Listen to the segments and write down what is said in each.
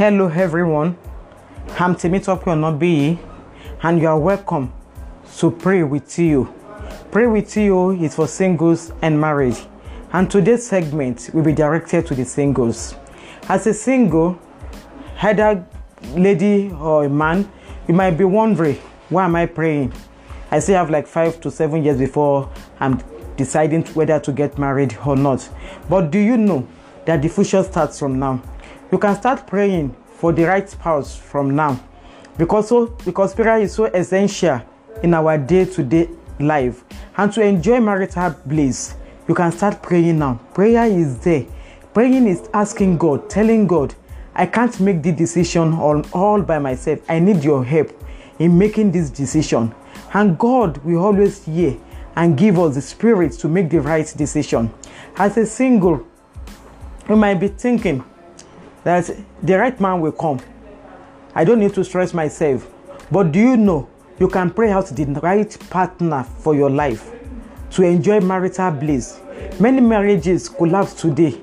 Hello, everyone. I'm Temitope Onobiyi, and you are welcome to Pray with You. Pray with You is for singles and marriage, and today's segment will be directed to the singles. As a single, either lady or a man, you might be wondering, why am I praying? I still have like five to seven years before I'm deciding whether to get married or not. But do you know that the future starts from now? You can start praying for the right spouse from now. Because so because prayer is so essential in our day-to-day life. And to enjoy marital bliss you can start praying now. Prayer is there. Praying is asking god telling god i can't make the decision all, all by myself. I need your help in making this decision. And god will always hear and give us the spirit to make the right decision. As a single you might be thinking that the right man will come. I don't need to stress myself. But do you know you can pray out the right partner for your life to enjoy marital bliss? Many marriages collapse today,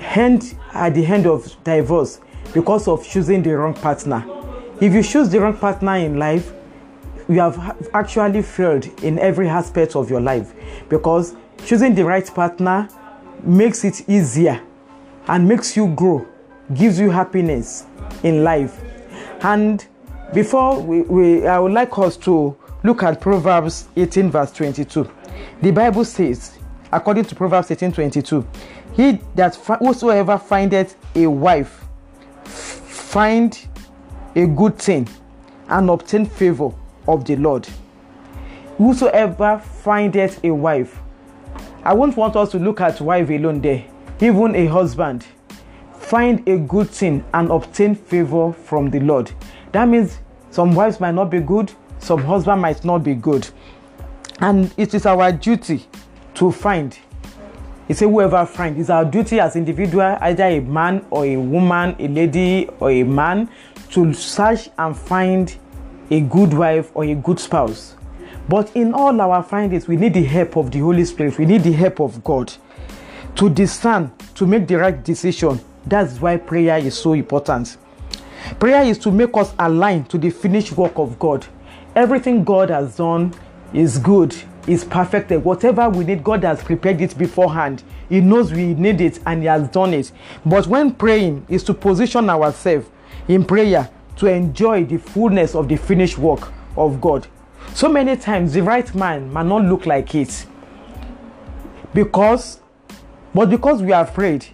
end at the end of divorce because of choosing the wrong partner. If you choose the wrong partner in life, you have actually failed in every aspect of your life because choosing the right partner makes it easier and makes you grow gives you happiness in life. And before we, we, I would like us to look at Proverbs 18, verse 22. The Bible says, according to Proverbs 18, 22, he that whosoever findeth a wife find a good thing and obtain favor of the Lord. Whosoever findeth a wife. I won't want us to look at wife alone there, even a husband find a good thing and obtain favor from the Lord. That means some wives might not be good, some husband might not be good. And it is our duty to find. He said, whoever find, it's our duty as individual, either a man or a woman, a lady or a man, to search and find a good wife or a good spouse. But in all our findings, we need the help of the Holy Spirit. We need the help of God to discern, to make the right decision. That's why prayer is so important. Prayer is to make us align to the finished work of God. Everything God has done is good, is perfected. Whatever we need, God has prepared it beforehand. He knows we need it and He has done it. But when praying is to position ourselves in prayer to enjoy the fullness of the finished work of God. So many times the right man might not look like it. Because, but because we are afraid,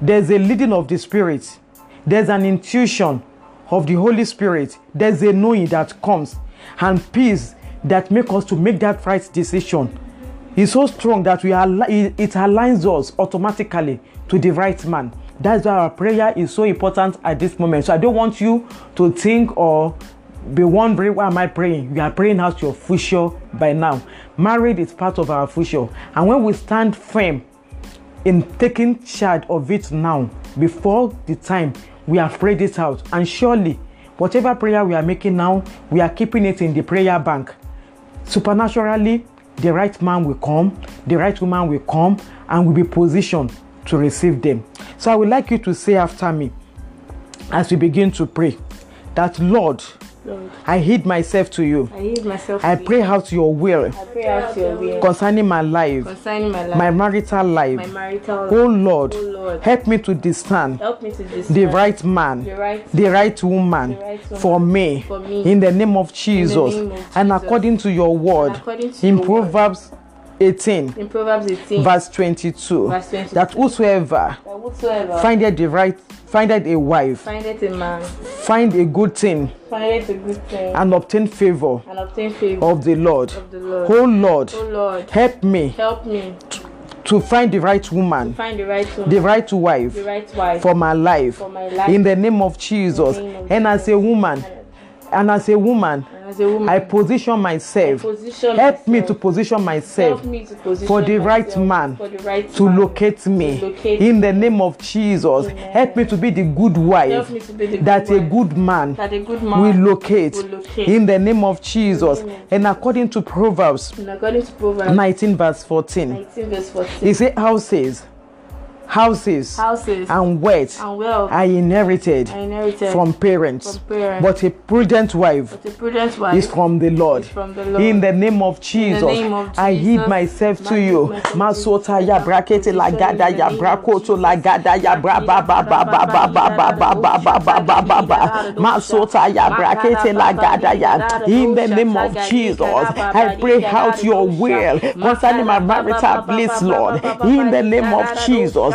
there's a leading of the Spirit, there's an intuition of the Holy Spirit, there's a knowing that comes, and peace that make us to make that right decision. It's so strong that we are, it aligns us automatically to the right man. That's why our prayer is so important at this moment. So I don't want you to think or be wondering why am I praying? You are praying out your future by now. Married is part of our future. And when we stand firm in taking charge of it now, before the time we have prayed it out, and surely whatever prayer we are making now, we are keeping it in the prayer bank. Supernaturally, the right man will come, the right woman will come, and will be positioned to receive them. So I would like you to say after me as we begin to pray that Lord, Lord, I hid myself to you. I yield myself I to you. pray out your will I pray out your will concerning my life, concerning my life, my marital life. my marital oh life. Oh Lord, Oh Lord, help me to discern help me to discern the right man, the right the right woman The right woman for me for me. in the name of Jesus name of and according to your word And according to in your word. Proverbs 18 in Proverbs 18. verse 22 Verse 22. that whosoever that whatsoever findeth the right findeth a wife findeth a man, find a good thing findeth a good thing, and obtain favor and obtain favor of the Lord. of the Lord. Oh Lord, Oh Lord, help me help me to find the right woman, find the right woman, the right wife the right wife for my life for my life. in the name of Jesus. name of And as woman, and as a woman, and as a woman, I position myself. position Help me to position myself help me to position for the right man the right to man. locate me To locate in the name of Jesus. Help me to be the good wife Help me to be the that good a good man that a good man will locate will locate. in the name of Jesus. In the name of And according to Proverbs And according to Proverbs 19, verse 14, 19 verse 14, he said, How says, houses, houses, and wealth and wealth are inherited are inherited from parents. from parents. But a prudent wife But a prudent wife is from the Lord. from the Lord. In the name of Jesus, name of I heed Jesus, myself to you. heed myself to Masota ya brakete la gada ya brakoto la gada ya bra ba ba ba ba ba ba ba ba ba ba ba ba ba ba. Masota ya brakete la gada ya. In the name of Jesus, I pray out your will concerning my marital bliss, Lord. In the name of Jesus,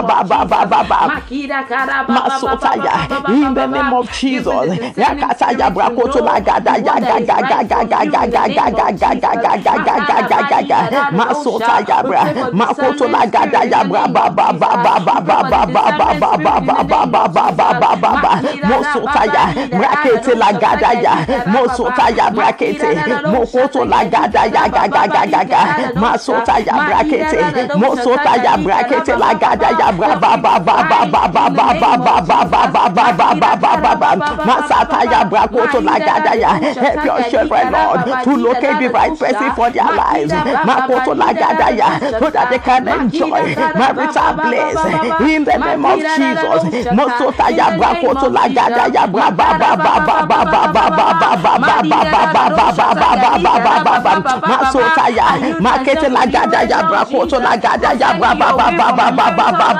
Abba, Abba, Abba, Abba. Masotaya. In the name of Jesus. Yakataya brakoto lagada Masotaya bra. Makoto lagada yabra. Mosotaya. Brakete lagada ya. Mosotaya brakete. Mokoto lagada ya ga ga ga ga ga. Masotaya brakete. Mosotaya brakete lagada ya. Help your children, Lord, to locate the right person for their lives. So that they can enjoy marital bliss in the name of Jesus. Masota ya, market la gada ya, brakoto la gada ya, ba ba.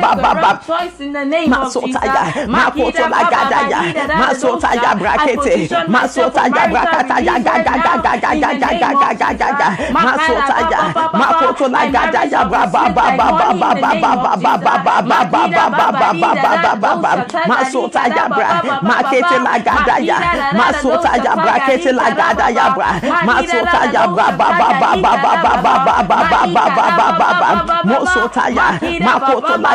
ba ba ba. Ba ba. Choice in the name of Jesus. makoto la gada ya, masotaya brakete, masotaya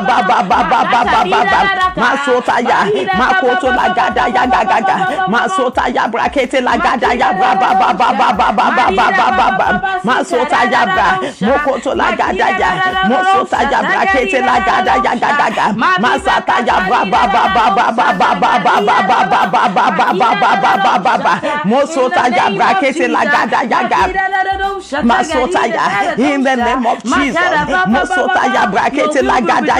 ba ba ba ba ba ba ba ba ba ba masotaya makoto la gada ya ga ga ga masotaya brakete la gada ya bra ba ba ba ba ba ba ba ba ba ba ba masotaya bra mokoto la gada ya mosotaya brakete la gada ya ga ga ga masataya bra ba ba ba ba ba ba ba ba ba ba ba ba ba ba ba ba ba ba ba mosotaya brakete la gada ya ga Masotaya, in the name of Jesus. Masotaya brakete la gada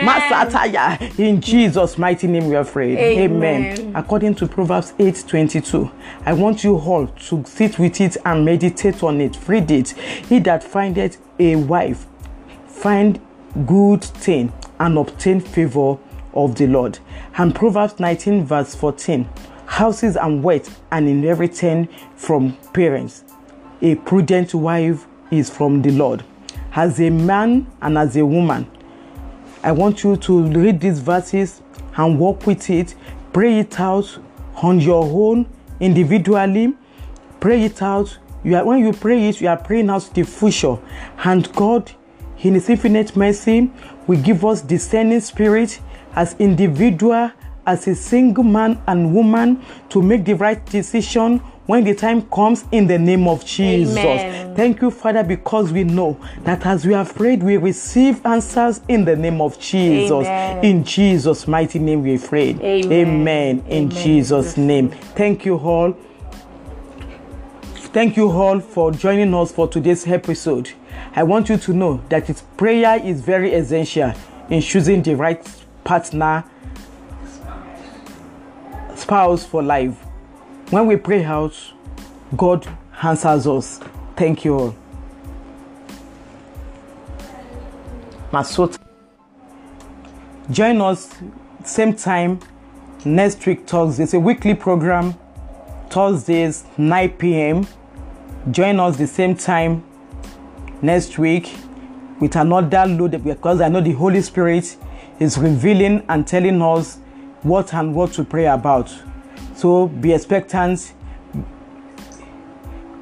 Masataya in Jesus' mighty name we are prayed. Amen. According to Proverbs 8:22, I want you all to sit with it and meditate on it. Read it. He that findeth a wife find good thing and obtain favor of the Lord. And Proverbs 19 verse 14, houses and wealth and inheritance from parents. A prudent wife is from the Lord. As a man and as a woman, I want you to read these verses and walk with it. Pray it out on your own individually. Pray it out. You are, when you pray it, you are praying out the future. And God, in His infinite mercy, will give us discerning spirit as individual, as a single man and woman to make the right decision when the time comes in the name of Jesus. Amen. Thank you, Father, because we know that as we have prayed, we receive answers in the name of Jesus. Amen. In Jesus' mighty name, we pray. Amen. Amen. In Jesus' name. Thank you all. Thank you all for joining us for today's episode. I want you to know that its prayer is very essential in choosing the right partner, spouse for life. When we pray out, God answers us. Thank you all. Masot. Join us same time next week Thursday. It's a weekly program. Thursdays 9 p.m. Join us the same time next week with another load because I know the Holy Spirit is revealing and telling us what and what to pray about. So be expectant.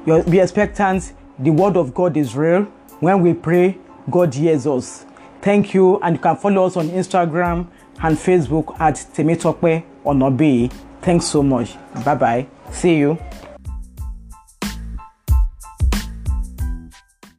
Be expectant. The word of God is real. When we pray, God hears us. Thank you, and you can follow us on Instagram and Facebook at Temitope Onobi. Thanks so much. Bye bye. See you.